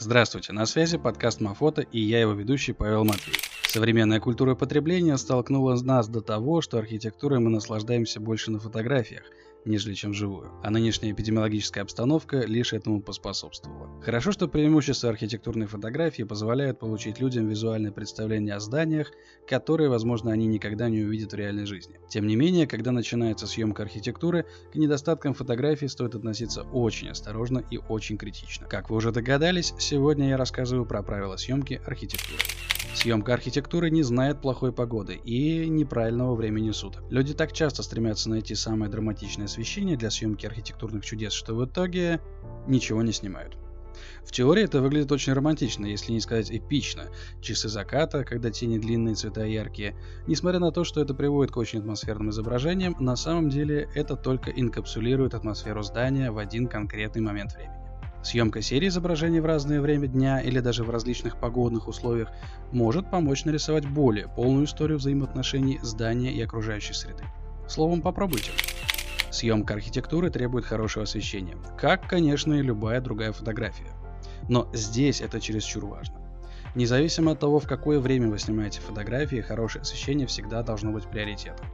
Здравствуйте, на связи подкаст Мафото и я его ведущий Павел Матвеев. Современная культура потребления столкнула нас до того, что архитектурой мы наслаждаемся больше на фотографиях, нежели чем живую. А нынешняя эпидемиологическая обстановка лишь этому поспособствовала. Хорошо, что преимущества архитектурной фотографии позволяют получить людям визуальное представление о зданиях, которые, возможно, они никогда не увидят в реальной жизни. Тем не менее, когда начинается съемка архитектуры, к недостаткам фотографии стоит относиться очень осторожно и очень критично. Как вы уже догадались, сегодня я рассказываю про правила съемки архитектуры. Съемка архитектуры не знает плохой погоды и неправильного времени суток. Люди так часто стремятся найти самое драматичное освещение для съемки архитектурных чудес, что в итоге ничего не снимают. В теории это выглядит очень романтично, если не сказать эпично. Часы заката, когда тени длинные, цвета яркие. Несмотря на то, что это приводит к очень атмосферным изображениям, на самом деле это только инкапсулирует атмосферу здания в один конкретный момент времени. Съемка серии изображений в разное время дня или даже в различных погодных условиях может помочь нарисовать более полную историю взаимоотношений здания и окружающей среды. Словом, попробуйте. Съемка архитектуры требует хорошего освещения, как, конечно, и любая другая фотография. Но здесь это чересчур важно. Независимо от того, в какое время вы снимаете фотографии, хорошее освещение всегда должно быть приоритетом.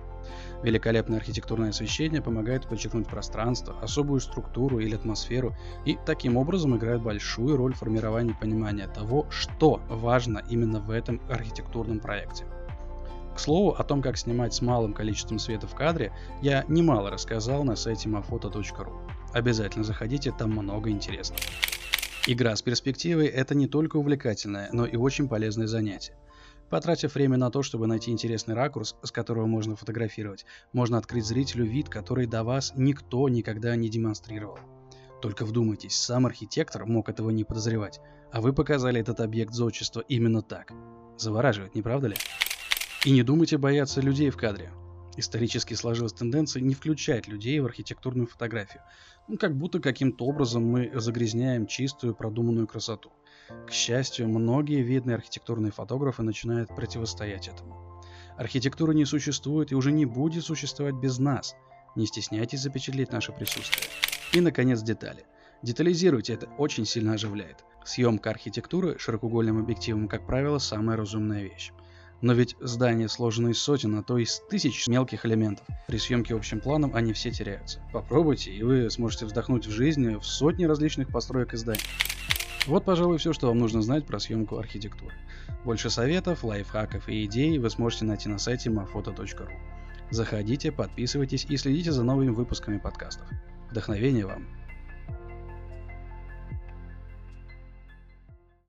Великолепное архитектурное освещение помогает подчеркнуть пространство, особую структуру или атмосферу и таким образом играет большую роль в формировании понимания того, что важно именно в этом архитектурном проекте. К слову, о том, как снимать с малым количеством света в кадре, я немало рассказал на сайте mafoto.ru. Обязательно заходите, там много интересного. Игра с перспективой – это не только увлекательное, но и очень полезное занятие. Потратив время на то, чтобы найти интересный ракурс, с которого можно фотографировать, можно открыть зрителю вид, который до вас никто никогда не демонстрировал. Только вдумайтесь, сам архитектор мог этого не подозревать, а вы показали этот объект зодчества именно так. Завораживает, не правда ли? И не думайте бояться людей в кадре. Исторически сложилась тенденция не включать людей в архитектурную фотографию. Ну, как будто каким-то образом мы загрязняем чистую продуманную красоту. К счастью, многие видные архитектурные фотографы начинают противостоять этому. Архитектура не существует и уже не будет существовать без нас. Не стесняйтесь запечатлеть наше присутствие. И, наконец, детали. Детализируйте, это очень сильно оживляет. Съемка архитектуры широкоугольным объективом, как правило, самая разумная вещь. Но ведь здания сложены из сотен, а то из тысяч мелких элементов. При съемке общим планом они все теряются. Попробуйте, и вы сможете вздохнуть в жизни в сотни различных построек и зданий. Вот, пожалуй, все, что вам нужно знать про съемку архитектуры. Больше советов, лайфхаков и идей вы сможете найти на сайте mafoto.ru. Заходите, подписывайтесь и следите за новыми выпусками подкастов. Вдохновения вам!